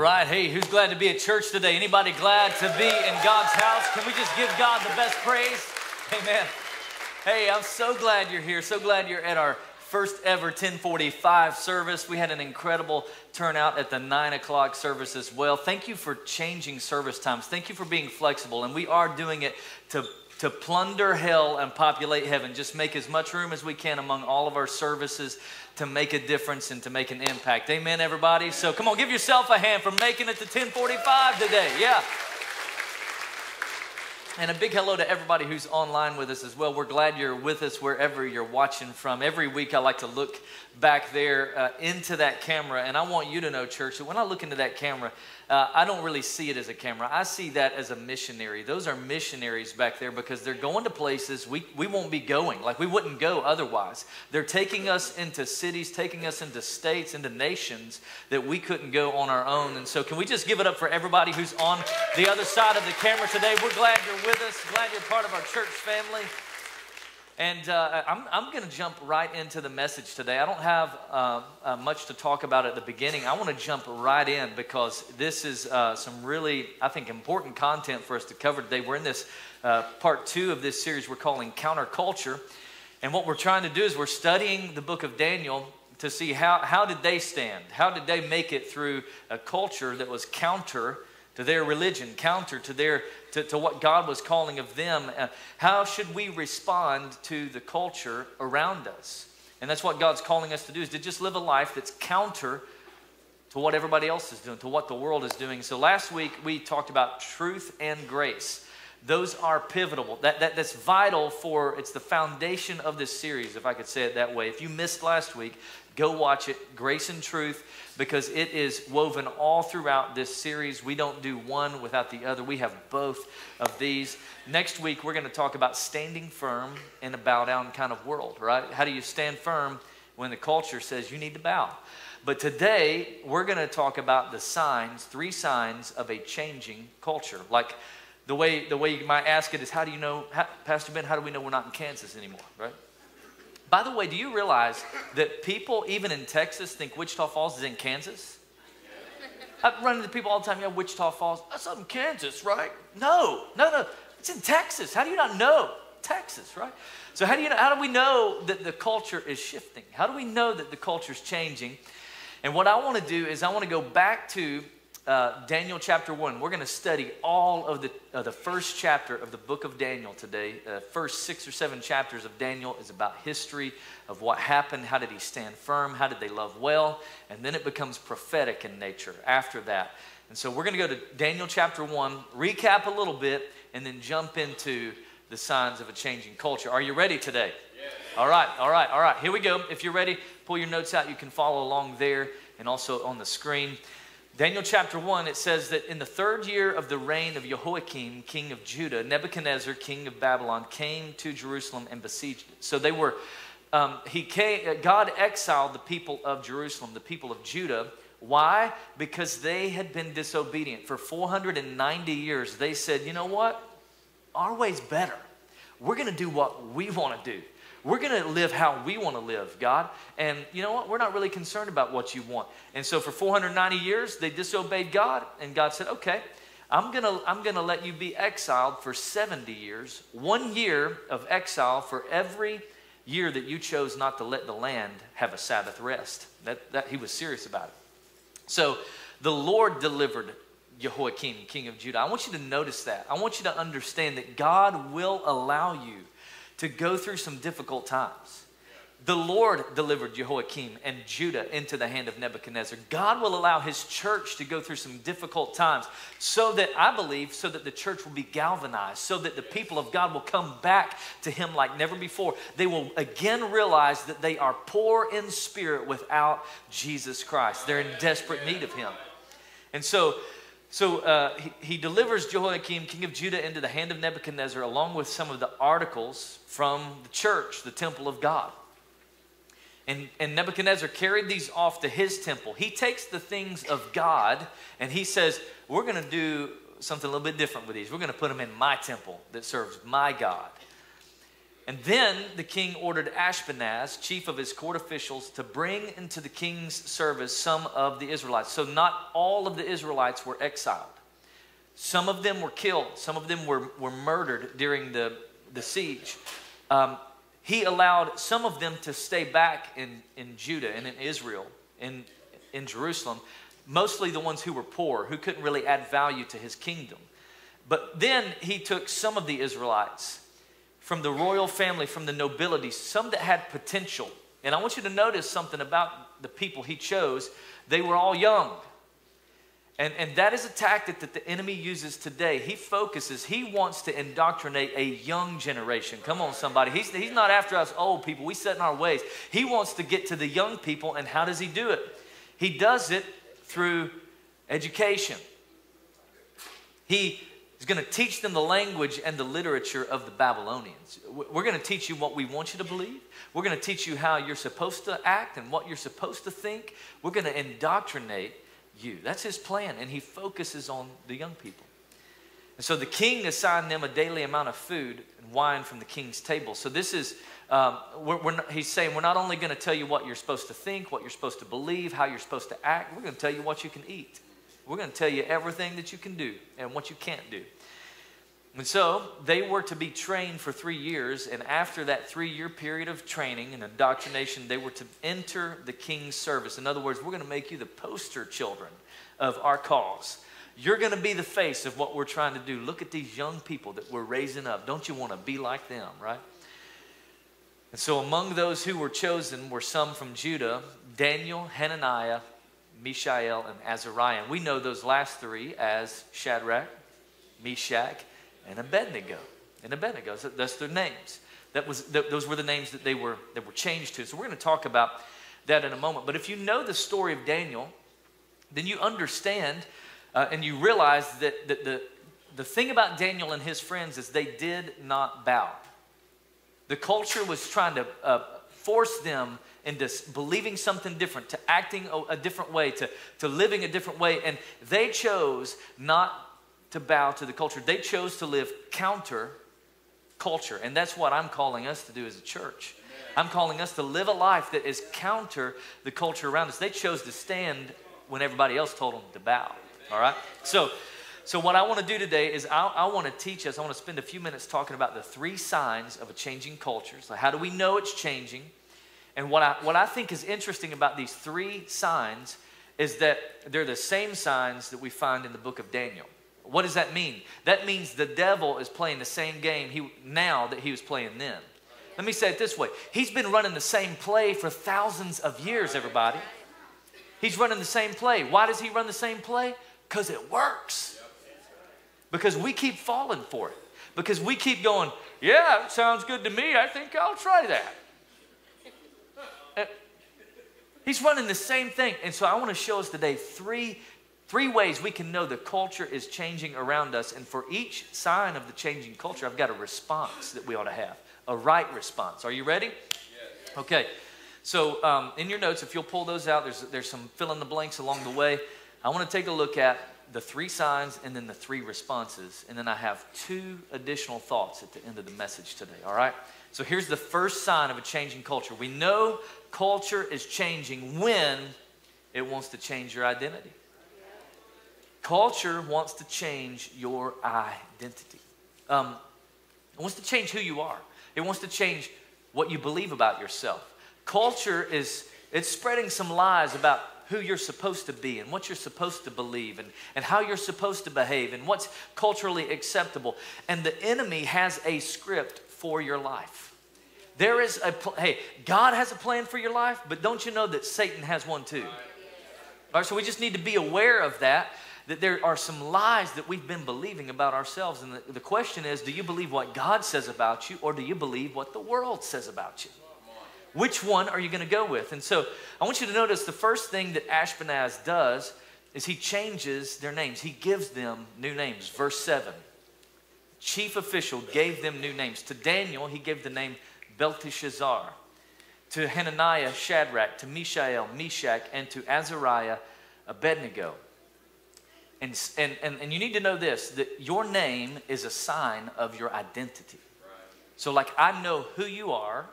Right, hey, who's glad to be at church today? Anybody glad to be in God's house? Can we just give God the best praise? Amen. Hey, I'm so glad you're here. So glad you're at our first ever 1045 service. We had an incredible turnout at the 9 o'clock service as well. Thank you for changing service times. Thank you for being flexible. And we are doing it to to plunder hell and populate heaven. Just make as much room as we can among all of our services to make a difference and to make an impact. Amen, everybody? So come on, give yourself a hand for making it to 1045 today. Yeah. And a big hello to everybody who's online with us as well. We're glad you're with us wherever you're watching from. Every week I like to look back there uh, into that camera, and I want you to know, church, that when I look into that camera, uh, I don't really see it as a camera. I see that as a missionary. Those are missionaries back there because they're going to places we, we won't be going, like we wouldn't go otherwise. They're taking us into cities, taking us into states, into nations that we couldn't go on our own. And so, can we just give it up for everybody who's on the other side of the camera today? We're glad you're with us, glad you're part of our church family. And uh, I'm, I'm going to jump right into the message today. I don't have uh, uh, much to talk about at the beginning. I want to jump right in because this is uh, some really, I think, important content for us to cover today. We're in this uh, part two of this series we're calling Counterculture. And what we're trying to do is we're studying the book of Daniel to see how, how did they stand? How did they make it through a culture that was counter to their religion, counter to their to, to what God was calling of them. Uh, how should we respond to the culture around us? And that's what God's calling us to do is to just live a life that's counter to what everybody else is doing, to what the world is doing. So last week we talked about truth and grace. Those are pivotal. That, that, that's vital for, it's the foundation of this series, if I could say it that way. If you missed last week, Go watch it, Grace and Truth, because it is woven all throughout this series. We don't do one without the other. We have both of these. Next week, we're going to talk about standing firm in a bow down kind of world, right? How do you stand firm when the culture says you need to bow? But today, we're going to talk about the signs, three signs of a changing culture. Like the way, the way you might ask it is, how do you know, how, Pastor Ben, how do we know we're not in Kansas anymore, right? By the way, do you realize that people, even in Texas, think Wichita Falls is in Kansas? I run into people all the time, yeah, Wichita Falls, that's up in Kansas, right? No, no, no, it's in Texas. How do you not know? Texas, right? So how do you know, how do we know that the culture is shifting? How do we know that the culture is changing? And what I want to do is I want to go back to uh, Daniel chapter 1. We're going to study all of the, uh, the first chapter of the book of Daniel today. Uh, first six or seven chapters of Daniel is about history of what happened. How did he stand firm? How did they love well? And then it becomes prophetic in nature after that. And so we're going to go to Daniel chapter 1, recap a little bit, and then jump into the signs of a changing culture. Are you ready today? Yes. All right, all right, all right. Here we go. If you're ready, pull your notes out. You can follow along there and also on the screen. Daniel chapter 1, it says that in the third year of the reign of Jehoiakim, king of Judah, Nebuchadnezzar, king of Babylon, came to Jerusalem and besieged it. So they were, um, he came, uh, God exiled the people of Jerusalem, the people of Judah. Why? Because they had been disobedient. For 490 years, they said, you know what? Our way's better. We're going to do what we want to do. We're going to live how we want to live, God. And you know what? We're not really concerned about what you want. And so for 490 years, they disobeyed God. And God said, okay, I'm going to I'm going to let you be exiled for 70 years, one year of exile for every year that you chose not to let the land have a Sabbath rest. That, that, he was serious about it. So the Lord delivered Jehoiakim, king of Judah. I want you to notice that. I want you to understand that God will allow you to go through some difficult times. The Lord delivered Jehoiakim and Judah into the hand of Nebuchadnezzar. God will allow his church to go through some difficult times so that, I believe, so that the church will be galvanized, so that the people of God will come back to him like never before. They will again realize that they are poor in spirit without Jesus Christ. They're in desperate need of him. And so, so uh, he, he, delivers Jehoiakim, king of Judah, into the hand of Nebuchadnezzar, along with some of the articles from the church, the temple of God. And, and Nebuchadnezzar carried these off to his temple. He takes the things of God and he says, We're going to do something a little bit different with these. We're going to put them in my temple that serves my God. And then the king ordered Ashpenaz, chief of his court officials, to bring into the king's service some of the Israelites. So not all of the Israelites were exiled. Some of them were killed, some of them were, were murdered during the, the siege. Um, he allowed some of them to stay back in, in Judah and in Israel, in, in Jerusalem, mostly the ones who were poor, who couldn't really add value to his kingdom. But then he took some of the Israelites from the royal family, from the nobility, some that had potential. And I want you to notice something about the people he chose. They were all young. And, and that is a tactic that the enemy uses today. He focuses, he wants to indoctrinate a young generation. Come on, somebody. He's, he's not after us old people. We set in our ways. He wants to get to the young people. And how does he do it? He does it through education. He is going to teach them the language and the literature of the Babylonians. We're going to teach you what we want you to believe. We're going to teach you how you're supposed to act and what you're supposed to think. We're going to indoctrinate you. That's his plan, and he focuses on the young people. And so the king assigned them a daily amount of food and wine from the king's table. So this is, um, we're, we're not, he's saying, we're not only going to tell you what you're supposed to think, what you're supposed to believe, how you're supposed to act, we're going to tell you what you can eat. We're going to tell you everything that you can do and what you can't do. And so they were to be trained for three years, and after that three year period of training and indoctrination, they were to enter the king's service. In other words, we're going to make you the poster children of our cause. You're going to be the face of what we're trying to do. Look at these young people that we're raising up. Don't you want to be like them, right? And so among those who were chosen were some from Judah Daniel, Hananiah, Mishael, and Azariah. We know those last three as Shadrach, Meshach, and Abednego. And Abednego, that's their names. That was, those were the names that they were, that were changed to. So we're going to talk about that in a moment. But if you know the story of Daniel, then you understand uh, and you realize that, that the, the thing about Daniel and his friends is they did not bow. The culture was trying to uh, force them into believing something different, to acting a, a different way, to, to living a different way. And they chose not to bow to the culture. They chose to live counter culture. And that's what I'm calling us to do as a church. I'm calling us to live a life that is counter the culture around us. They chose to stand when everybody else told them to bow. All right? So, so what I want to do today is I, I want to teach us, I want to spend a few minutes talking about the three signs of a changing culture. So how do we know it's changing? And what I, what I think is interesting about these three signs is that they're the same signs that we find in the book of Daniel. What does that mean? That means the devil is playing the same game he, now that he was playing then. Let me say it this way He's been running the same play for thousands of years, everybody. He's running the same play. Why does he run the same play? Because it works. Because we keep falling for it. Because we keep going, yeah, sounds good to me. I think I'll try that. Uh, he's running the same thing. And so I want to show us today three, three ways we can know the culture is changing around us. And for each sign of the changing culture, I've got a response that we ought to have a right response. Are you ready? Yes. Okay. So, um, in your notes, if you'll pull those out, there's, there's some fill in the blanks along the way. I want to take a look at the three signs and then the three responses. And then I have two additional thoughts at the end of the message today, all right? So, here's the first sign of a changing culture. We know culture is changing when it wants to change your identity. Culture wants to change your identity. Um, it wants to change who you are. It wants to change what you believe about yourself culture is it's spreading some lies about who you're supposed to be and what you're supposed to believe and, and how you're supposed to behave and what's culturally acceptable. And the enemy has a script for your life. There is a, pl- hey, God has a plan for your life, but don't you know that Satan has one too? All right, so we just need to be aware of that, that there are some lies that we've been believing about ourselves. And the, the question is do you believe what God says about you, or do you believe what the world says about you? Which one are you going to go with? And so I want you to notice the first thing that Ashpenaz does is he changes their names. He gives them new names. Verse 7. Chief official gave them new names. To Daniel, he gave the name Belteshazzar. To Hananiah, Shadrach. To Mishael, Meshach. And to Azariah, Abednego. And, and, and, and you need to know this that your name is a sign of your identity. So, like, I know who you are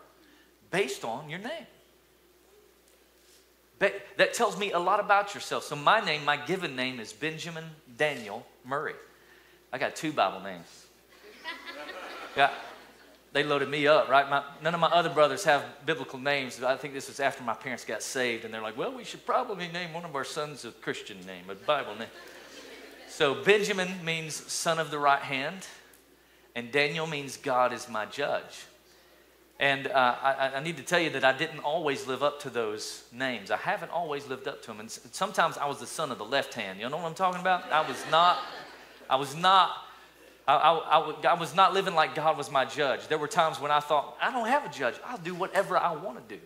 based on your name. But That tells me a lot about yourself. So, my name, my given name is Benjamin Daniel Murray. I got two Bible names. Yeah, they loaded me up, right? My, none of my other brothers have biblical names. I think this was after my parents got saved, and they're like, well, we should probably name one of our sons a Christian name, a Bible name. So, Benjamin means son of the right hand, and Daniel means God is my judge. And uh, I, I, need to tell you that I didn't always live up to those names. I haven't always lived up to them. And sometimes I was the son of the left hand. You know what I'm talking about? I was not, I was not, I, I, I, was not living like God was my judge. There were times when I thought, I don't have a judge. I'll do whatever I want to do.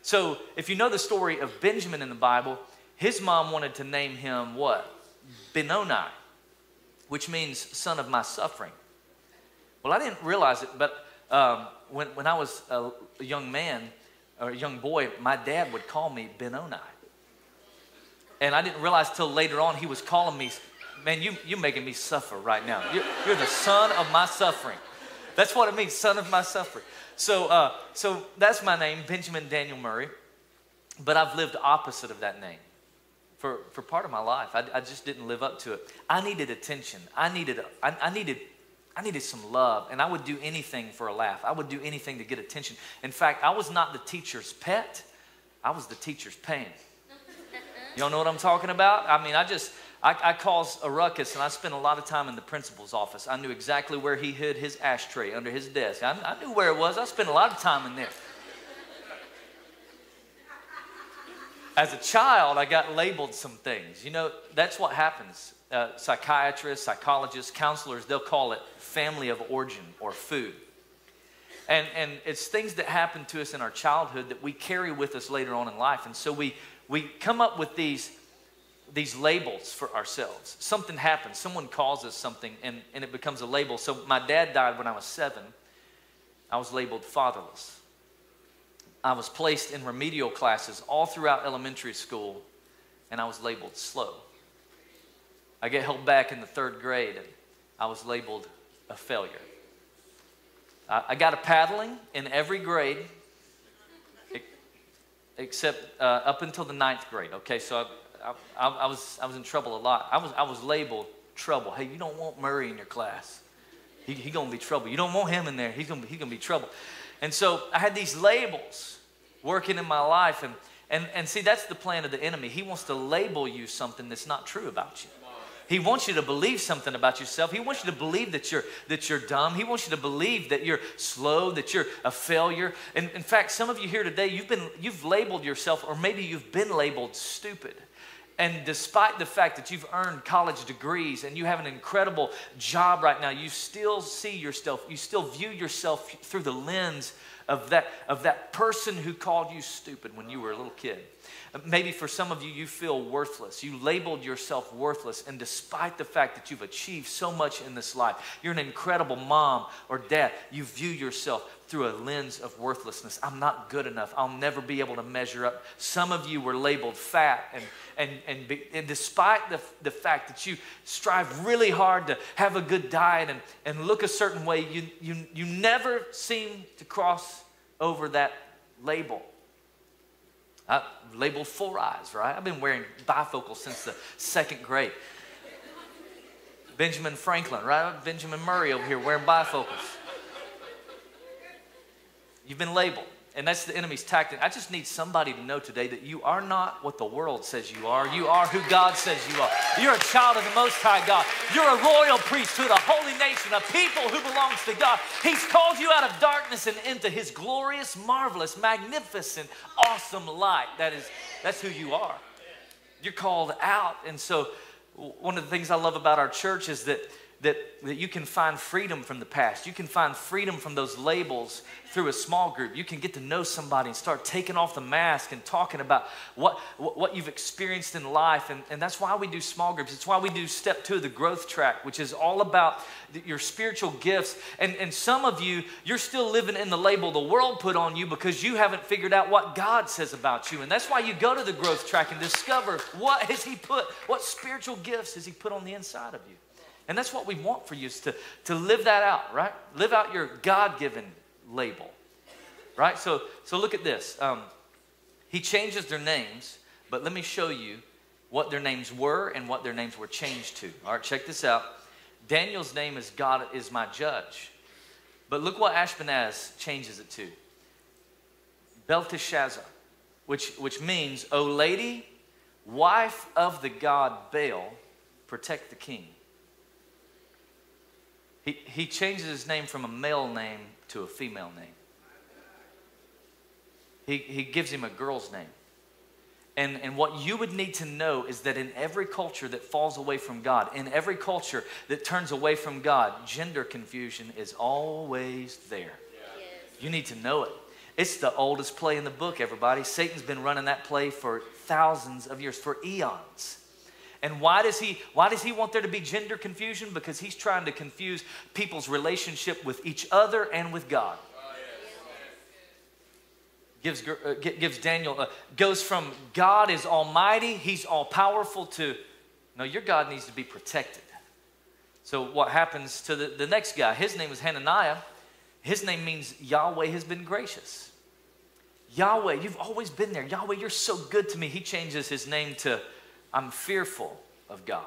So if you know the story of Benjamin in the Bible, his mom wanted to name him what? Benoni, which means son of my suffering. Well, I didn't realize it, but um, when, when I was a, a young man or a young boy, my dad would call me Benoni. And I didn't realize till later on he was calling me, man, you, you're making me suffer right now. You're, you're the son of my suffering. That's what it means, son of my suffering. So, uh, so that's my name, Benjamin Daniel Murray. But I've lived opposite of that name for, for part of my life. I, I just didn't live up to it. I needed attention. I needed, I, I needed I needed some love, and I would do anything for a laugh. I would do anything to get attention. In fact, I was not the teacher's pet, I was the teacher's pain. Y'all know what I'm talking about? I mean, I just, I, I caused a ruckus, and I spent a lot of time in the principal's office. I knew exactly where he hid his ashtray under his desk. I, I knew where it was. I spent a lot of time in there. As a child, I got labeled some things. You know, that's what happens. Uh, psychiatrists, psychologists, counselors, they'll call it family of origin or food. And, and it's things that happen to us in our childhood that we carry with us later on in life. And so we, we come up with these, these labels for ourselves. Something happens, someone calls us something, and, and it becomes a label. So my dad died when I was seven. I was labeled fatherless. I was placed in remedial classes all throughout elementary school, and I was labeled slow. I get held back in the third grade, and I was labeled a failure. I, I got a paddling in every grade except uh, up until the ninth grade. Okay, so I, I, I, was, I was in trouble a lot. I was, I was labeled trouble. Hey, you don't want Murray in your class. He's he going to be trouble. You don't want him in there. He's going he to be trouble. And so I had these labels working in my life. And, and, and see, that's the plan of the enemy. He wants to label you something that's not true about you. He wants you to believe something about yourself. He wants you to believe that you're, that you're dumb. He wants you to believe that you're slow, that you're a failure. And in fact, some of you here today, you've, been, you've labeled yourself, or maybe you've been labeled stupid. And despite the fact that you've earned college degrees and you have an incredible job right now, you still see yourself, you still view yourself through the lens of that, of that person who called you stupid when you were a little kid. Maybe for some of you, you feel worthless. You labeled yourself worthless, and despite the fact that you've achieved so much in this life, you're an incredible mom or dad, you view yourself through a lens of worthlessness. I'm not good enough. I'll never be able to measure up. Some of you were labeled fat, and, and, and, be, and despite the, the fact that you strive really hard to have a good diet and, and look a certain way, you, you, you never seem to cross over that label. I labeled four eyes, right? I've been wearing bifocals since the second grade. Benjamin Franklin, right? Benjamin Murray over here wearing bifocals. You've been labeled. And that's the enemy's tactic. I just need somebody to know today that you are not what the world says you are. You are who God says you are. You're a child of the Most High God. You're a royal priesthood, a holy nation, a people who belongs to God. He's called you out of darkness and into His glorious, marvelous, magnificent, awesome light. That is, that's who you are. You're called out. And so, one of the things I love about our church is that that, that you can find freedom from the past. You can find freedom from those labels through a small group. You can get to know somebody and start taking off the mask and talking about what, what you've experienced in life. And, and that's why we do small groups. It's why we do step two, of the growth track, which is all about your spiritual gifts. And, and some of you, you're still living in the label the world put on you because you haven't figured out what God says about you. And that's why you go to the growth track and discover what has He put, what spiritual gifts has He put on the inside of you. And that's what we want for you is to, to live that out, right? Live out your God given label, right? So, so look at this. Um, he changes their names, but let me show you what their names were and what their names were changed to. All right, check this out. Daniel's name is God is my judge. But look what Ashpenaz changes it to Belteshazzar, which, which means, O lady, wife of the god Baal, protect the king. He, he changes his name from a male name to a female name. He, he gives him a girl's name. And, and what you would need to know is that in every culture that falls away from God, in every culture that turns away from God, gender confusion is always there. Yes. You need to know it. It's the oldest play in the book, everybody. Satan's been running that play for thousands of years, for eons. And why does he why does he want there to be gender confusion? Because he's trying to confuse people's relationship with each other and with God gives, uh, gives Daniel, uh, goes from God is almighty, he's all powerful, to no, your God needs to be protected. So, what happens to the, the next guy? His name is Hananiah. His name means Yahweh has been gracious. Yahweh, you've always been there. Yahweh, you're so good to me. He changes his name to I'm fearful of God.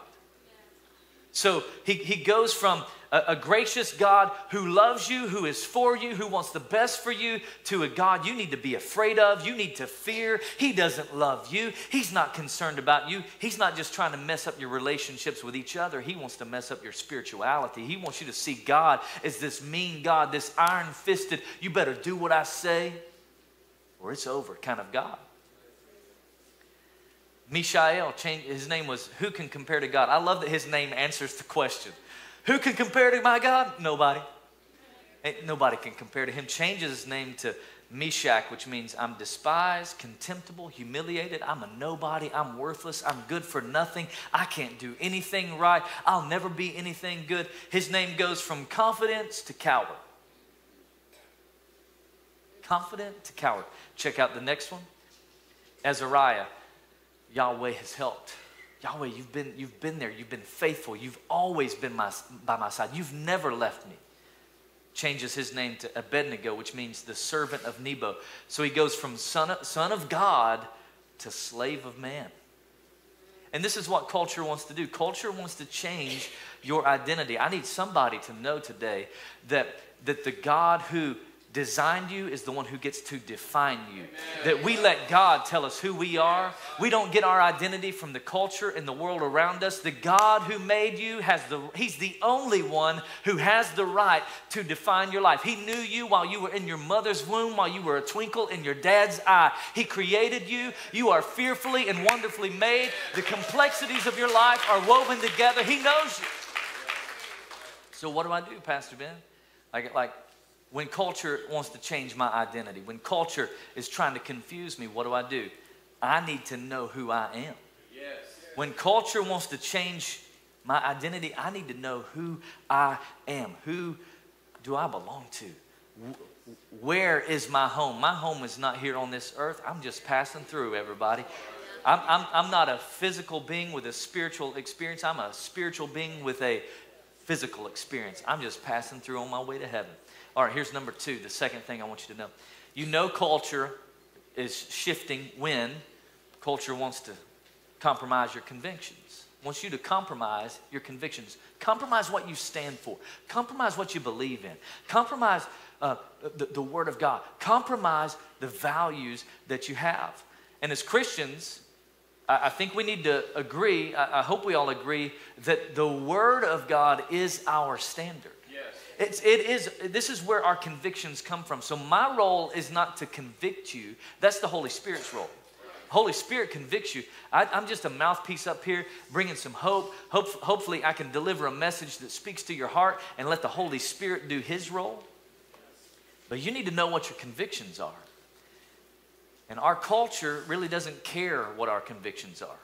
So he, he goes from a, a, gracious God who loves you, who is for you, who wants the best for you, to a God you need to be afraid of, you need to fear. He doesn't love you. He's not concerned about you. He's not just trying to mess up your relationships with each other. He wants to mess up your spirituality. He wants you to see God as this mean God, this iron fisted, you better do what I say or it's over kind of God. Mishael, his name was Who Can Compare to God? I love that his name answers the question. Who can compare to my God? Nobody. Ain't, nobody can compare to him. Changes his name to Meshach, which means I'm despised, contemptible, humiliated. I'm a nobody. I'm worthless. I'm good for nothing. I can't do anything right. I'll never be anything good. His name goes from confidence to coward. Confident to coward. Check out the next one Azariah. Yahweh has helped. Yahweh, you've been, you've been there. You've been faithful. You've always been my, by my side. You've never left me. Changes his name to Abednego, which means the servant of Nebo. So he goes from son of, son of God to slave of man. And this is what culture wants to do. Culture wants to change your identity. I need somebody to know today that, that the God who designed you is the one who gets to define you. That we let God tell us who we are. We don't get our identity from the culture and the world around us. The God who made you has the he's the only one who has the right to define your life. He knew you while you were in your mother's womb, while you were a twinkle in your dad's eye. He created you. You are fearfully and wonderfully made. The complexities of your life are woven together. He knows you. So what do I do, Pastor Ben? Like like when culture wants to change my identity, when culture is trying to confuse me, what do I do? I need to know who I am. Yes. When culture wants to change my identity, I need to know who I am. Who do I belong to? Where is my home? My home is not here on this earth. I'm just passing through, everybody. I'm, I'm, I'm not a physical being with a spiritual experience. I'm a spiritual being with a physical experience. I'm just passing through on my way to heaven. All right, here's number two, the second thing I want you to know. You know, culture is shifting when culture wants to compromise your convictions, wants you to compromise your convictions, compromise what you stand for, compromise what you believe in, compromise uh, the, the Word of God, compromise the values that you have. And as Christians, I, think we need to agree, I hope we all agree, that the Word of God is our standard. It's, it is, this is where our convictions come from. So my role is not to convict you. That's the Holy Spirit's role. Holy Spirit convicts you. I, am just a mouthpiece up here bringing some hope. hope. Hopefully, I can deliver a message that speaks to your heart and let the Holy Spirit do His role. But you need to know what your convictions are. And our culture really doesn't care what our convictions are.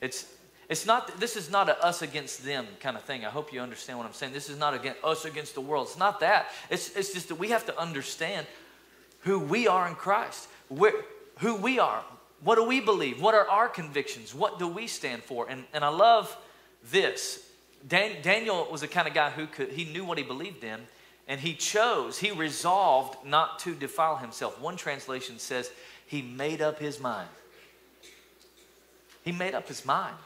It's, it's not, this is not a us against them kind of thing. I hope you understand what I'm saying. This is not against us against the world. It's not that. It's, it's just that we have to understand who we are in Christ, where, who we are. What do we believe? What are our convictions? What do we stand for? And, and I love this Dan, Daniel was the kind of guy who could, he knew what he believed in, and he chose, he resolved not to defile himself. One translation says he made up his mind. He made up his mind.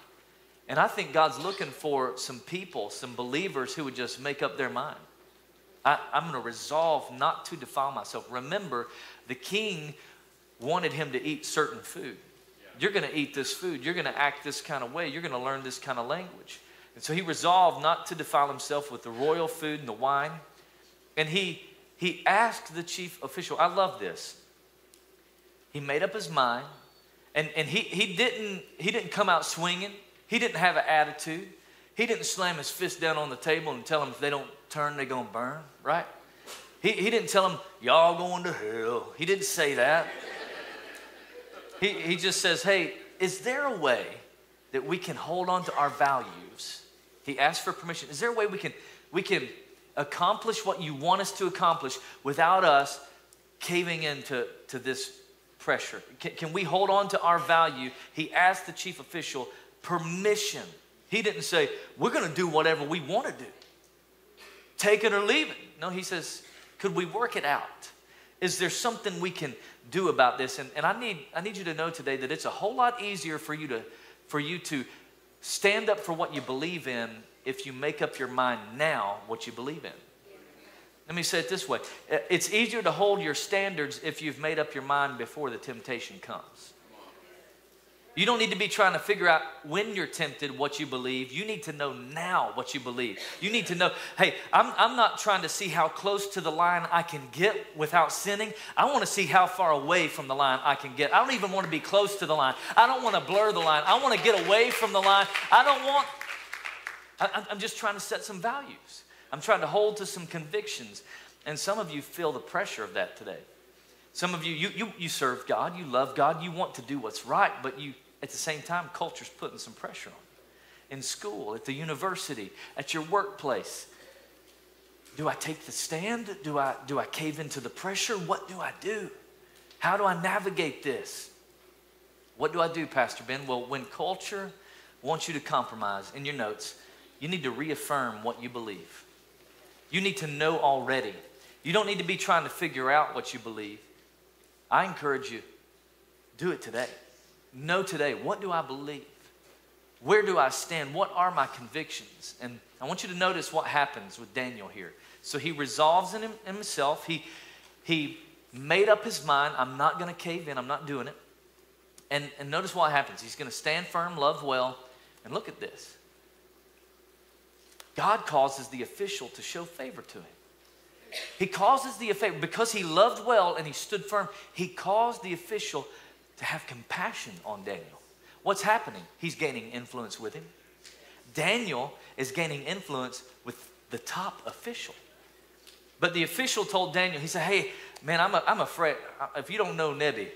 And I think God's looking for some people, some believers who would just make up their mind. I, am going to resolve not to defile myself. Remember, the king wanted him to eat certain food. You're going to eat this food. You're going to act this kind of way. You're going to learn this kind of language. And so he resolved not to defile himself with the royal food and the wine. And he, he asked the chief official, I love this. He made up his mind and, and he, he, didn't, he didn't come out swinging. He didn't have an attitude. He didn't slam his fist down on the table and tell them if they don't turn, they're going to burn, right? He, he didn't tell them, y'all going to hell. He didn't say that. he, he just says, hey, is there a way that we can hold on to our values? He asked for permission. Is there a way we can, we can accomplish what you want us to accomplish without us caving into to this pressure? Can, can we hold on to our value? He asked the chief official permission. He didn't say, We're going to do whatever we want to do, take it or leave it. No, he says, Could we work it out? Is there something we can do about this? And, and I, need, I need you to know today that it's a whole lot easier for you to, for you to stand up for what you believe in if you make up your mind now what you believe in. Let me say it this way it's easier to hold your standards if you've made up your mind before the temptation comes. You don't need to be trying to figure out when you're tempted what you believe. You need to know now what you believe. You need to know, hey, I'm, I'm not trying to see how close to the line I can get without sinning. I want to see how far away from the line I can get. I don't even want to be close to the line. I don't want to blur the line. I want to get away from the line. I don't want, I, I'm just trying to set some values. I'm trying to hold to some convictions. And some of you feel the pressure of that today. Some of you, you, you, you serve God, you love God, you want to do what's right, but you, at the same time, culture's putting some pressure on you. In school, at the university, at your workplace. Do I take the stand? Do I, do I cave into the pressure? What do I do? How do I navigate this? What do I do, Pastor Ben? Well, when culture wants you to compromise in your notes, you need to reaffirm what you believe. You need to know already. You don't need to be trying to figure out what you believe. I encourage you, do it today. Know today, what do I believe? Where do I stand? What are my convictions? And I want you to notice what happens with Daniel here. So he resolves in, him, in himself. He, he made up his mind I'm not going to cave in, I'm not doing it. And, and notice what happens. He's going to stand firm, love well. And look at this God causes the official to show favor to him. He causes the official, because he loved well and he stood firm, he caused the official to have compassion on Daniel. What's happening? He's gaining influence with him. Daniel is gaining influence with the top official. But the official told Daniel, he said, Hey, man, I'm, a, I'm afraid. If you don't know Nebi,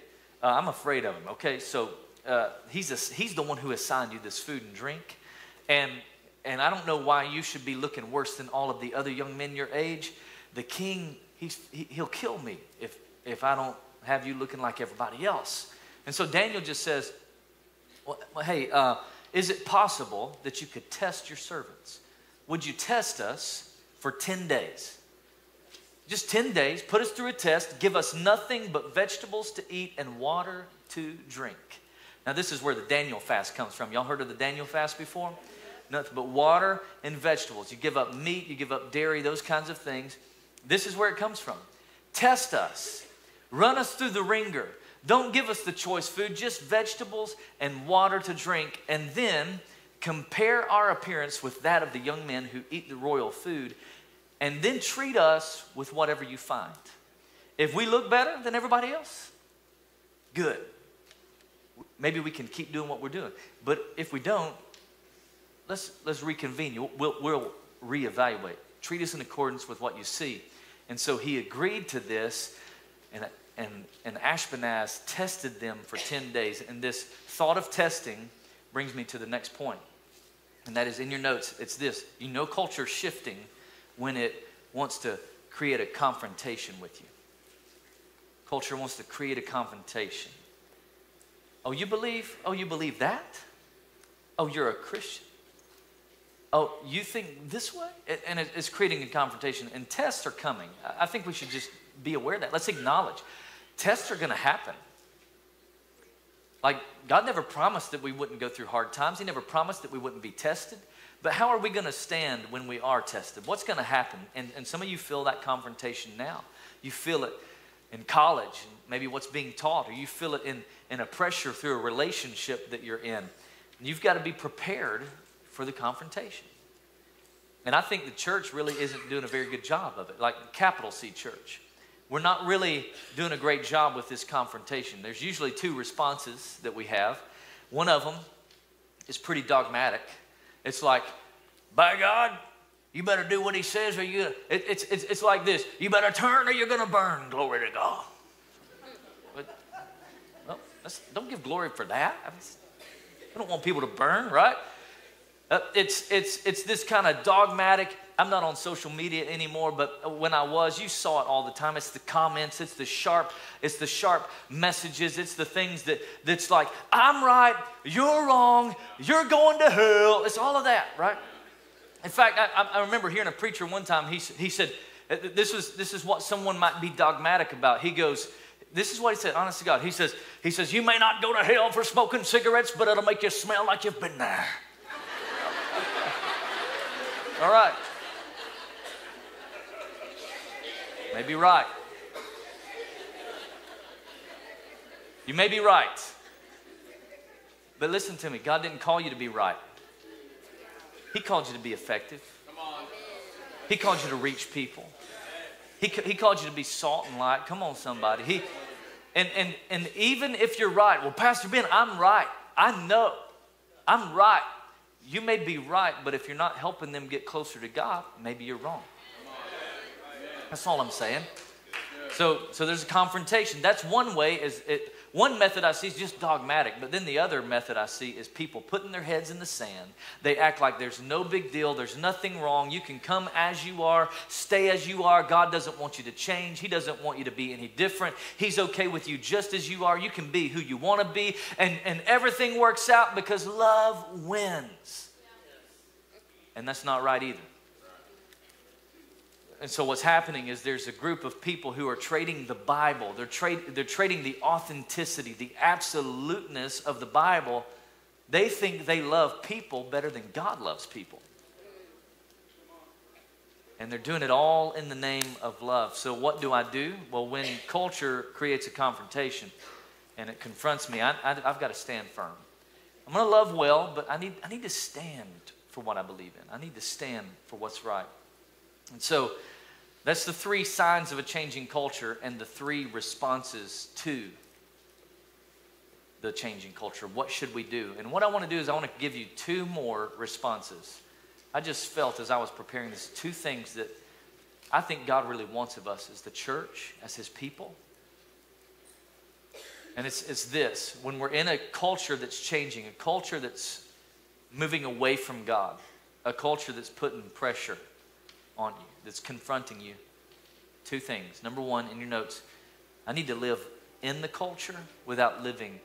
uh, I'm afraid of him. Okay, so uh, he's, a, he's the one who assigned you this food and drink. And and I don't know why you should be looking worse than all of the other young men your age. The king, he's, he, he'll kill me if, if I don't have you looking like everybody else. And so Daniel just says, well, well hey, uh, is it possible that you could test your servants? Would you test us for 10 days? Just 10 days, put us through a test, give us nothing but vegetables to eat and water to drink. Now, this is where the Daniel fast comes from. Y'all heard of the Daniel fast before? nothing but water and vegetables. You give up meat, you give up dairy, those kinds of things. This is where it comes from. Test us, run us through the ringer. Don't give us the choice food, just vegetables and water to drink, and then compare our appearance with that of the young men who eat the royal food, and then treat us with whatever you find. If we look better than everybody else, good. Maybe we can keep doing what we're doing. But if we don't, let's, let's reconvene. We'll, we'll reevaluate. Treat us in accordance with what you see. And so he agreed to this, and, and, and Ashpenaz tested them for 10 days. And this thought of testing brings me to the next point. And that is in your notes, it's this. You know culture shifting when it wants to create a confrontation with you. Culture wants to create a confrontation. Oh, you believe? Oh, you believe that? Oh, you're a Christian. Oh, you think this way? And it's creating a confrontation. And tests are coming. I think we should just be aware of that. Let's acknowledge tests are going to happen. Like, God never promised that we wouldn't go through hard times, He never promised that we wouldn't be tested. But how are we going to stand when we are tested? What's going to happen? And, and some of you feel that confrontation now. You feel it in college, maybe what's being taught, or you feel it in, in a pressure through a relationship that you're in. And you've got to be prepared for the confrontation. And I think the church really isn't doing a very good job of it, like capital C church. We're not really doing a great job with this confrontation. There's usually two responses that we have. One of them is pretty dogmatic. It's like, by God, you better do what he says or you it, it's, it's, it's like this you better turn or you're going to burn glory to god but, well, don't give glory for that I, don't want people to burn right uh, it's, it's, it's this kind of dogmatic. I'm not on social media anymore, but when I was, you saw it all the time. It's the comments, it's the sharp, it's the sharp messages, it's the things that that's like, I'm right, you're wrong, you're going to hell. It's all of that, right? In fact, I, I remember hearing a preacher one time, he, he said, uh, this, was, this is what someone might be dogmatic about. He goes, this is what he said, honest to God. He says, he says, you may not go to hell for smoking cigarettes, but it'll make you smell like you've been there. All right. Maybe right. You may be right. But listen to me God didn't call you to be right, He called you to be effective. He called you to reach people. He, he called you to be salt and light. Come on, somebody. He, and, and, and even if you're right, well, Pastor Ben, I'm right. I know. I'm right. You may be right, but if you're not helping them get closer to God, maybe you're wrong. That's all I'm saying. So, so there's a confrontation. That's one way. Is it, one method I see is just dogmatic, but then the other method I see is people putting their heads in the sand. They act like there's no big deal, there's nothing wrong. You can come as you are, stay as you are. God doesn't want you to change, He doesn't want you to be any different. He's okay with you just as you are. You can be who you want to be, and, and everything works out because love wins. And that's not right either. And so what's happening is there's a group of people who are trading the Bible. They're, trade, they're trading the authenticity, the absoluteness of the Bible. They think they love people better than God loves people. And they're doing it all in the name of love. So what do I do? Well, when culture creates a confrontation and it confronts me, I, I, I've got to stand firm. I'm going to love well, but I need, I need to stand for what I believe in. I need to stand for what's right. And so that's the three signs of a changing culture and the three responses to the changing culture. What should we do? And what I want to do is I want to give you two more responses. I just felt as I was preparing this two things that I think God really wants of us as the church, as his people. And it's, it's this when we're in a culture that's changing, a culture that's moving away from God, a culture that's putting pressure on you, that's confronting you. Two things. Number one, in your notes, I need to live in the culture without living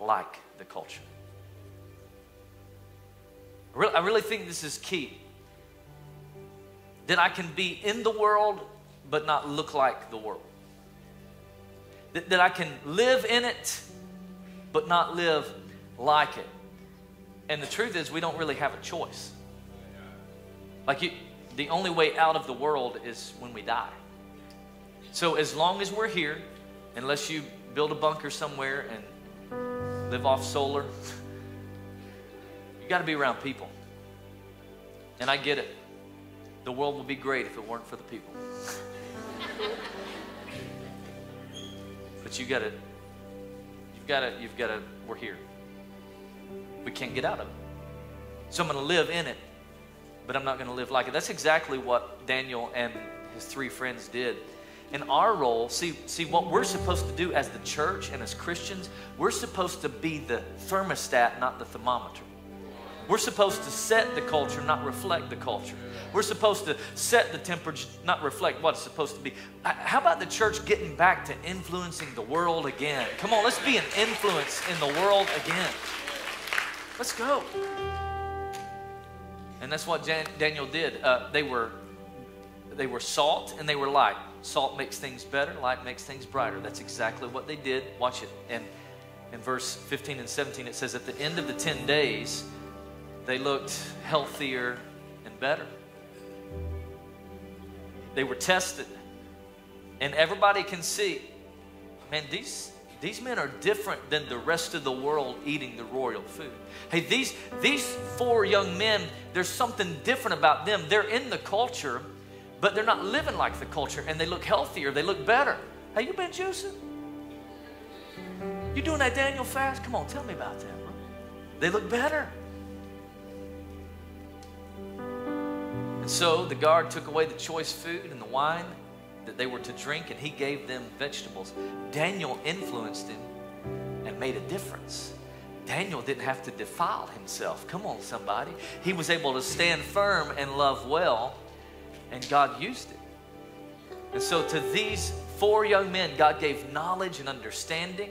like the culture. I really, think this is key. That I can be in the world but not look like the world. That, that I can live in it but not live like it. And the truth is, we don't really have a choice. Like you, the only way out of the world is when we die. So as long as we're here, unless you build a bunker somewhere and live off solar, you got to be around people. And I get it. The world would be great if it weren't for the people. but you got to, you've got to, you've got to, we're here. We can't get out of it. So I'm going to live in it but I'm not going to live like it. That's exactly what Daniel and his three friends did. In our role, see, see what we're supposed to do as the church and as Christians, we're supposed to be the thermostat, not the thermometer. We're supposed to set the culture, not reflect the culture. We're supposed to set the temperature, not reflect what it's supposed to be. How about the church getting back to influencing the world again? Come on, let's be an influence in the world again. Let's go. And that's what Jan- Daniel did. Uh, they were they were salt and they were light. Salt makes things better, light makes things brighter. That's exactly what they did. Watch it. And in verse 15 and 17, it says, At the end of the 10 days, they looked healthier and better. They were tested. And everybody can see, man, these, these men are different than the rest of the world eating the royal food. Hey, these, these four young men, there's something different about them. They're in the culture, but they're not living like the culture, and they look healthier, they look better. Hey, you been juicing? You doing that Daniel fast? Come on, tell me about that, bro. They look better. And so the guard took away the choice food and the wine that they were to drink, and he gave them vegetables. Daniel influenced him and made a difference. Daniel didn't have to defile himself. Come on, somebody. He was able to stand firm and love well, and God used it. And so, to these four young men, God gave knowledge and understanding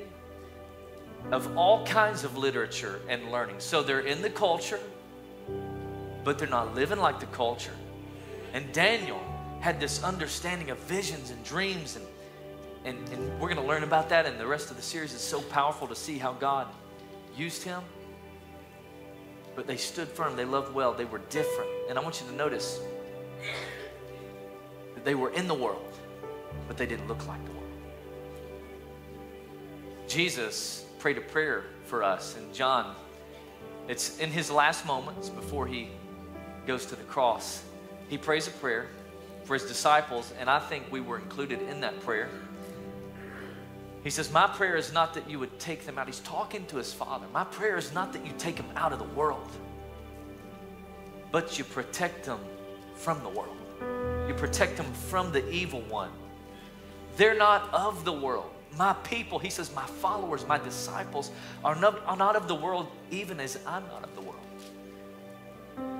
of all kinds of literature and learning. So, they're in the culture, but they're not living like the culture. And Daniel had this understanding of visions and dreams, and, and, and we're going to learn about that in the rest of the series. It's so powerful to see how God used him. But they stood firm, they loved well, they were different. And I want you to notice that they were in the world, but they didn't look like the world. Jesus prayed a prayer for us, and John, it's in his last moments before he goes to the cross. He prays a prayer for his disciples, and I think we were included in that prayer. He says, My prayer is not that you would take them out. He's talking to his father. My prayer is not that you take them out of the world, but you protect them from the world. You protect them from the evil one. They're not of the world. My people, he says, my followers, my disciples are not, are not of the world, even as I'm not of the world.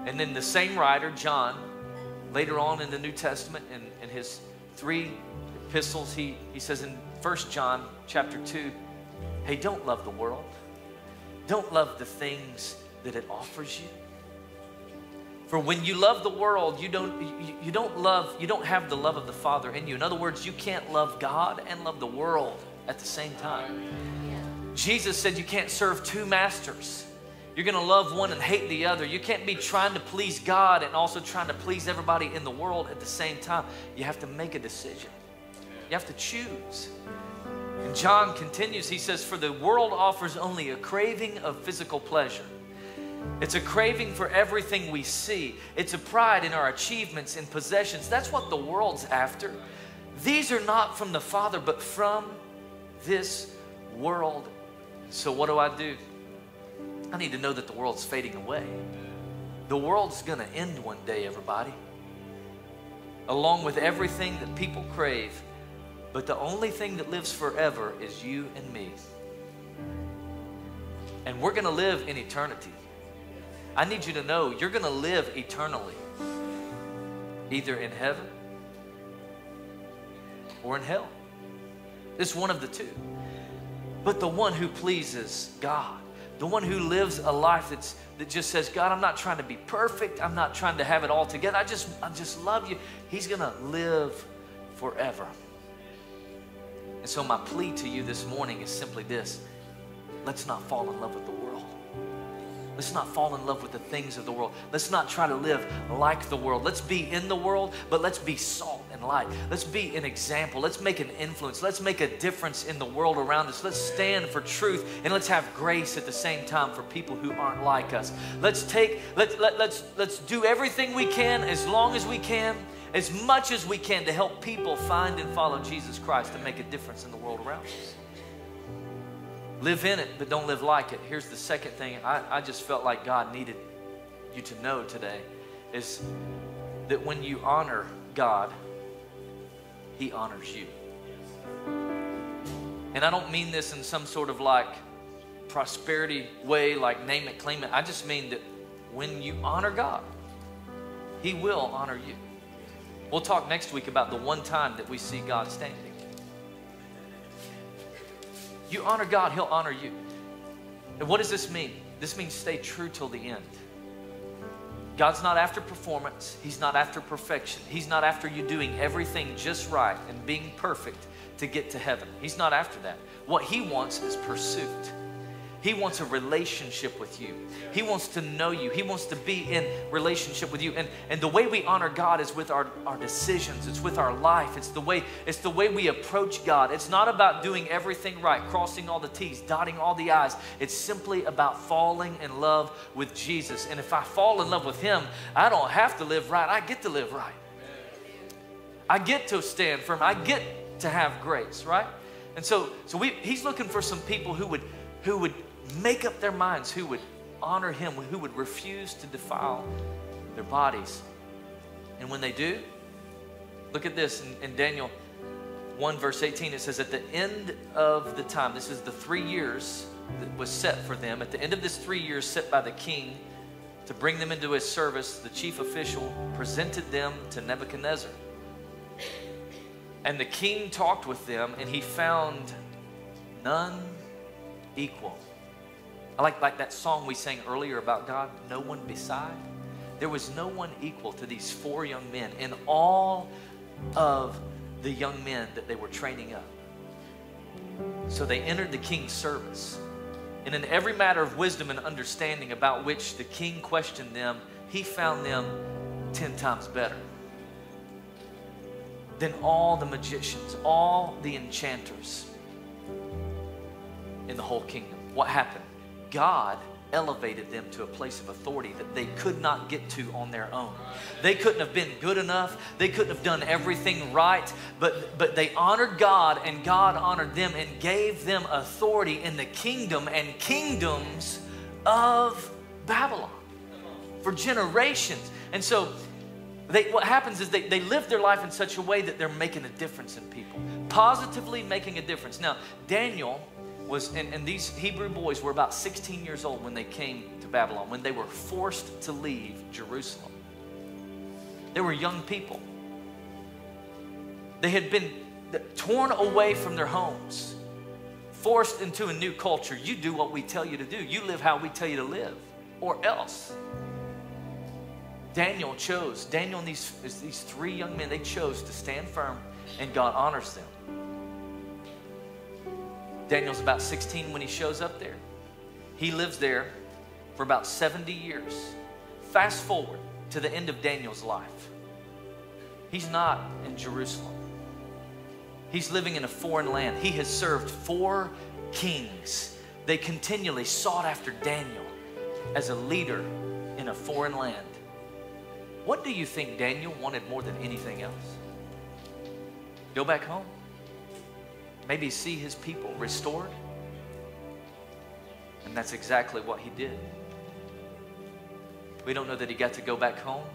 And then the same writer, John, later on in the New Testament, in, in his three epistles, he, he says in 1 John chapter 2, hey, don't love the world. Don't love the things that it offers you. For when you love the world, you don't, you, you, don't love, you don't have the love of the Father in you. In other words, you can't love God and love the world at the same time. Jesus said you can't serve two masters. You're going to love one and hate the other. You can't be trying to please God and also trying to please everybody in the world at the same time. You have to make a decision. You have to choose. And John continues, he says, For the world offers only a craving of physical pleasure. It's a craving for everything we see. It's a pride in our achievements and possessions. That's what the world's after. These are not from the Father, but from this world. So, what do I do? I need to know that the world's fading away. The world's going to end one day, everybody, along with everything that people crave. But the only thing that lives forever is you and me. And we're going to live in eternity. I need you to know you're going to live eternally, either in heaven or in hell. It's one of the two. But the one who pleases God the one who lives a life that's, that just says, God, I'm not trying to be perfect. I'm not trying to have it all together. I just, I just love you. He's to live forever. And so, my plea to you this morning is simply this let's not fall in love with the world. Let's not fall in love with the things of the world. Let's not try to live like the world. Let's be in the world, but let's be salt and light. Let's be an example. Let's make an influence. Let's make a difference in the world around us. Let's stand for truth and let's have grace at the same time for people who aren't like us. Let's take, let, let, let's, let's do everything we can as long as we can, as much as we can to help people find and follow Jesus Christ to make a difference in the world around us. Live in it, but don't live like it. Here's the second thing I, I just felt like God needed you to know today is that when you honor God, He honors you. And I don't mean this in some sort of like prosperity way, like name it, claim it. I just mean that when you honor God, He will honor you. We'll talk next week about the one time that we see God standing. You honor God, He'll honor you. And what does this mean? This means stay true till the end. God's not after performance. He's not after perfection. He's not after you doing everything just right and being perfect to get to heaven. He's not after that. What He wants is pursuit. He wants a relationship with you. He wants to know you. He wants to be in relationship with you. And, and the way we honor God is with our, our decisions. It's with our life. It's the way it's the way we approach God. It's not about doing everything right, crossing all the T's, dotting all the I's. It's simply about falling in love with Jesus. And if I fall in love with Him, I don't have to live right. I get to live right. I get to stand firm. I get to have grace, right? And so, so we, he's looking for some people who would, who would make up their minds who would honor him, who would refuse to defile their bodies. And when they do, look at this in, in Daniel 1, verse 18, it says, At the end of the time, this is the three years that was set for them, at the end of this three years set by the king to bring them into his service, the chief official presented them to Nebuchadnezzar. And the king talked with them, and he found none equal I like, like that song we sang earlier about God, No One Beside. There was no one equal to these four young men in all of the young men that they were training up. So they entered the king's service. And in every matter of wisdom and understanding about which the king questioned them, he found them 10 times better than all the magicians, all the enchanters in the whole kingdom. What happened? God elevated them to a place of authority that they could not get to on their own. They couldn't have been good enough. They couldn't have done everything right, but but they honored God and God honored them and gave them authority in the kingdom and kingdoms of Babylon for generations. And so they, what happens is they, they live their life in such a way that they're making a difference in people, positively making a difference. Now, Daniel was, and, and these Hebrew boys were about 16 years old when they came to Babylon, when they were forced to leave Jerusalem. They were young people. They had been torn away from their homes, forced into a new culture. You do what we tell you to do, you live how we tell you to live, or else. Daniel chose, Daniel and these, these three young men, they chose to stand firm, and God honors them. Daniel's about 16 when he shows up there. He lives there for about 70 years. Fast forward to the end of Daniel's life. He's not in Jerusalem. He's living in a foreign land. He has served four kings. They continually sought after Daniel as a leader in a foreign land. What do you think Daniel wanted more than anything else? Go back home maybe see his people restored. And that's exactly what he did. We don't know that he got to go back home,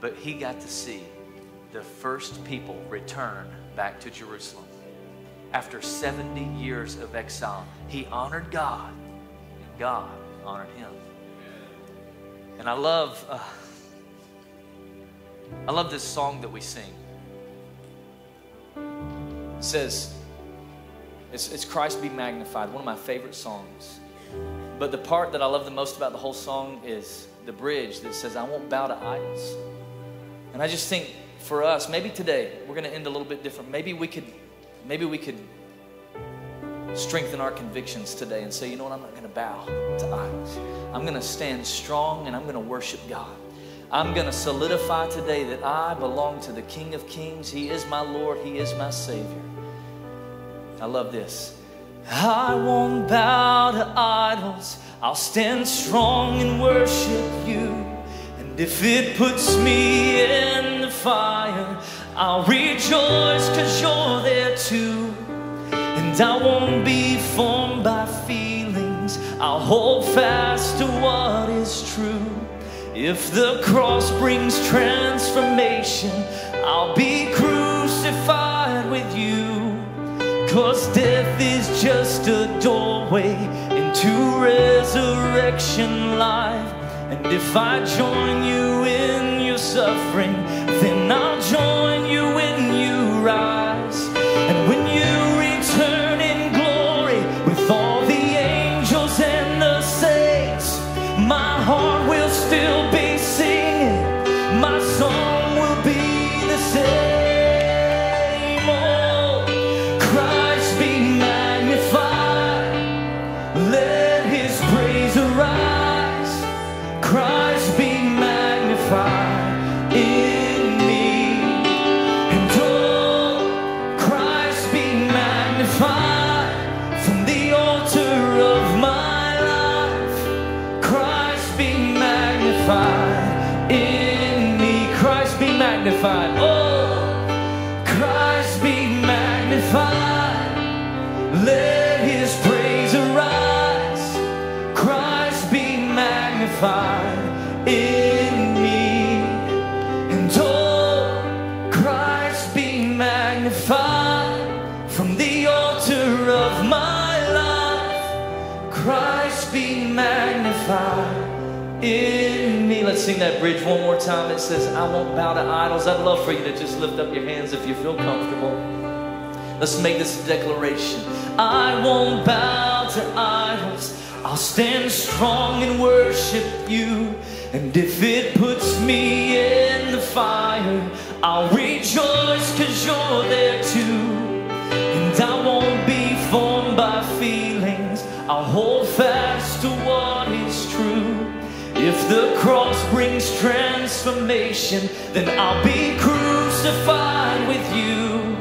but he got to see the first people return back to Jerusalem. After 70 years of exile, he honored God, and God honored him. And I love, uh, I love this song that we sing. It says, it's, it's Christ Be Magnified, one of my favorite songs. But the part that I love the most about the whole song is the bridge that says, I won't bow to idols. And I just think for us, maybe today, we're going to end a little bit different. Maybe we could, maybe we could strengthen our convictions today and say, you know what, I'm not going to bow to idols. I'm going to stand strong and I'm going to worship God. I'm going to solidify today that I belong to the King of Kings. He is my Lord, He is my Savior. I love this. I won't bow to idols. I'll stand strong and worship you. And if it puts me in the fire, I'll rejoice because you're there too. And I won't be formed by feelings. I'll hold fast to what is true. If the cross brings transformation, I'll be crucified Cause death is just a doorway into resurrection life. And if I join you in your suffering, then I'll join you when you rise. oh. Sing that bridge one more time. It says, I won't bow to idols. I'd love for you to just lift up your hands if you feel comfortable. Let's make this a declaration. I won't bow to idols. I'll stand strong and worship you. And if it puts me in the fire, I'll rejoice because you're there too. And I won't be formed by feelings. I'll hold fast to what is true. If the cross brings transformation, then I'll be crucified with you.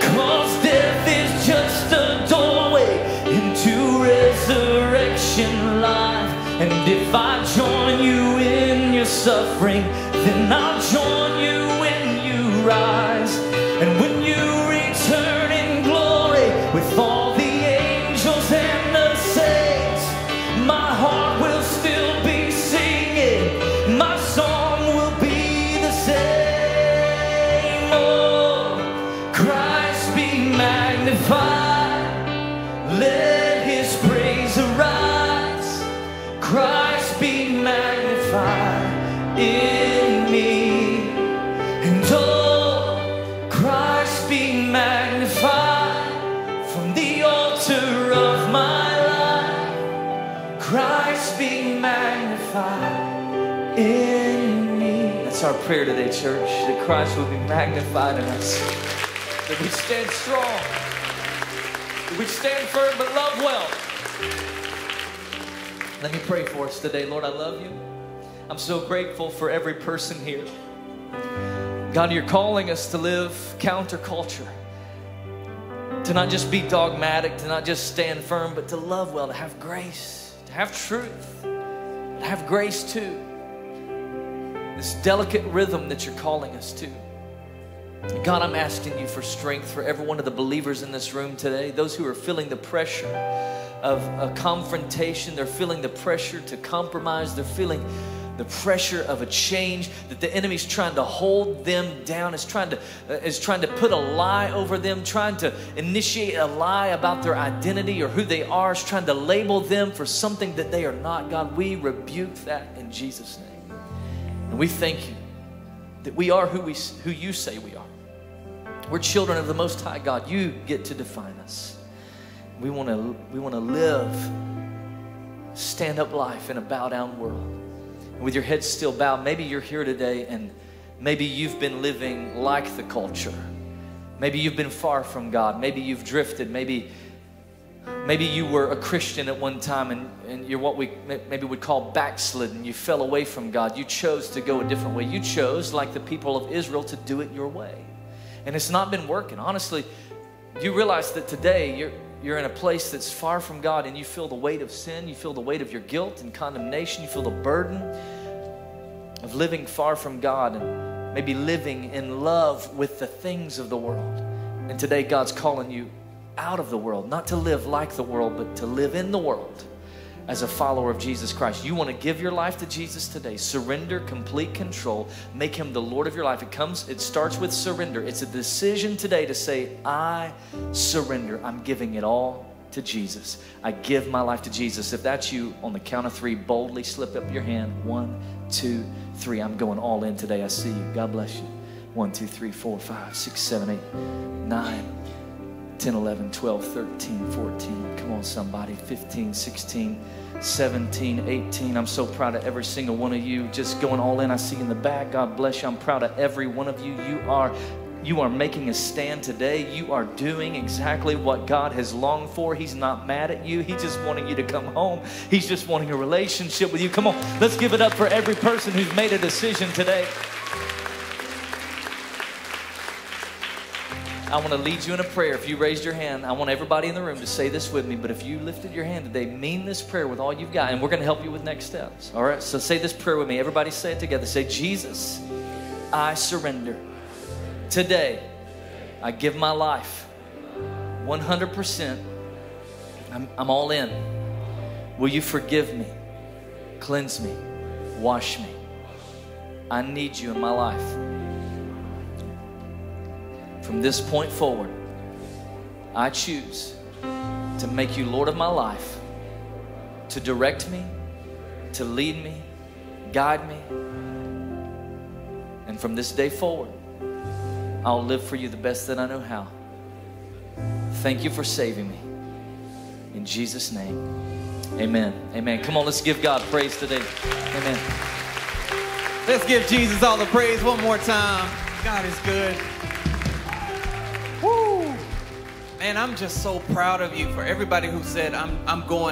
Cause death is just a doorway into resurrection life. And if I join you in your suffering, then I'll join you when you rise. In me. And oh, Christ be magnified from the altar of my life. Christ be magnified in me. That's our prayer today, church, that Christ will be magnified in us. That we stand strong. That we stand firm but love well. Let me pray for us today. Lord, I love you. I'm so grateful for every person here. God, you're calling us to live counterculture, to not just be dogmatic, to not just stand firm, but to love well, to have grace, to have truth, to have grace too. This delicate rhythm that you're calling us to. God, I'm asking you for strength for every one of the believers in this room today, those who are feeling the pressure of a confrontation, they're feeling the pressure to compromise, they're feeling the pressure of a change that the enemy's trying to hold them down is trying to uh, is trying to put a lie over them trying to initiate a lie about their identity or who they are is trying to label them for something that they are not. God we rebuke that in jesus name. And we thank you that we are who we who you say we are. We're children of the most high god. You get to define us. We want to we want to live stand up life in a bow down world with your head still bowed, maybe you're here today and maybe you've been living like the culture. Maybe you've been far from God. Maybe you've drifted. Maybe maybe you were a Christian at one time and, and you're what we maybe would call backslidden. You fell away from God. You chose to go a different way. You chose, like the people of Israel, to do it your way. And it's not been working. Honestly, you realize that today you're you're in a place that's far from God and you feel the weight of sin, you feel the weight of your guilt and condemnation, you feel the burden of living far from God and maybe living in love with the things of the world. And today, God's calling you out of the world, not to live like the world, but to live in the world as a follower of Jesus Christ. You want to give your life to Jesus today. Surrender complete control. Make him the Lord of your life. It comes it starts with surrender. It's a decision today to say, "I surrender. I'm giving it all to Jesus. I give my life to Jesus." If that's you, on the count of 3, boldly slip up your hand. One, two, three. I'm going all in today. I see you. God bless you. One, two, three, four, five, six, seven, eight, nine. 10, 11, 12, 13, 14. Come on, somebody. 15, 16, 17, 18. I'm so proud of every single one of you just going all in. I see in the back. God bless you. I'm proud of every one of you. You are you are making a stand today. You are doing exactly what God has longed for. He's not mad at you. He's just wanting you to come home. He's just wanting a relationship with you. Come on, let's give it up for every person who's made a decision today. I want to lead you in a prayer. If you raised your hand, I want everybody in the room to say this with me. But if you lifted your hand today, mean this prayer with all you've got, and we're going to help you with next steps. All right? So say this prayer with me. Everybody say it together. Say, Jesus, I surrender. Today, I give my life 100%. I'm, I'm all in. Will you forgive me, cleanse me, wash me, I need you in my life. From this point forward, I choose to make you Lord of my life, to direct me, to lead me, guide me. And from this day forward, I'll live for you the best that I know how. Thank you for saving me. In Jesus' name, amen. Amen. Come on, let's give God praise today. Amen. Let's give Jesus all the praise one more time. God is good. Man, I'm just so proud of you for everybody who said, I'm, I'm going